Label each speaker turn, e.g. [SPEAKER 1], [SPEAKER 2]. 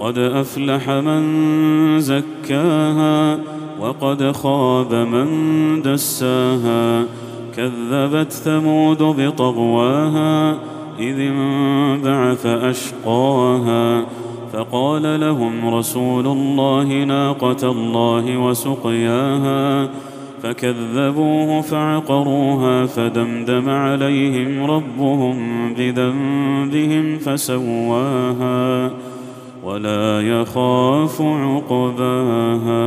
[SPEAKER 1] قد أفلح من زكاها وقد خاب من دساها كذبت ثمود بطغواها إذ انبعث أشقاها فقال لهم رسول الله ناقة الله وسقياها فكذبوه فعقروها فدمدم عليهم ربهم بذنبهم فسواها ولا يخاف عقباها.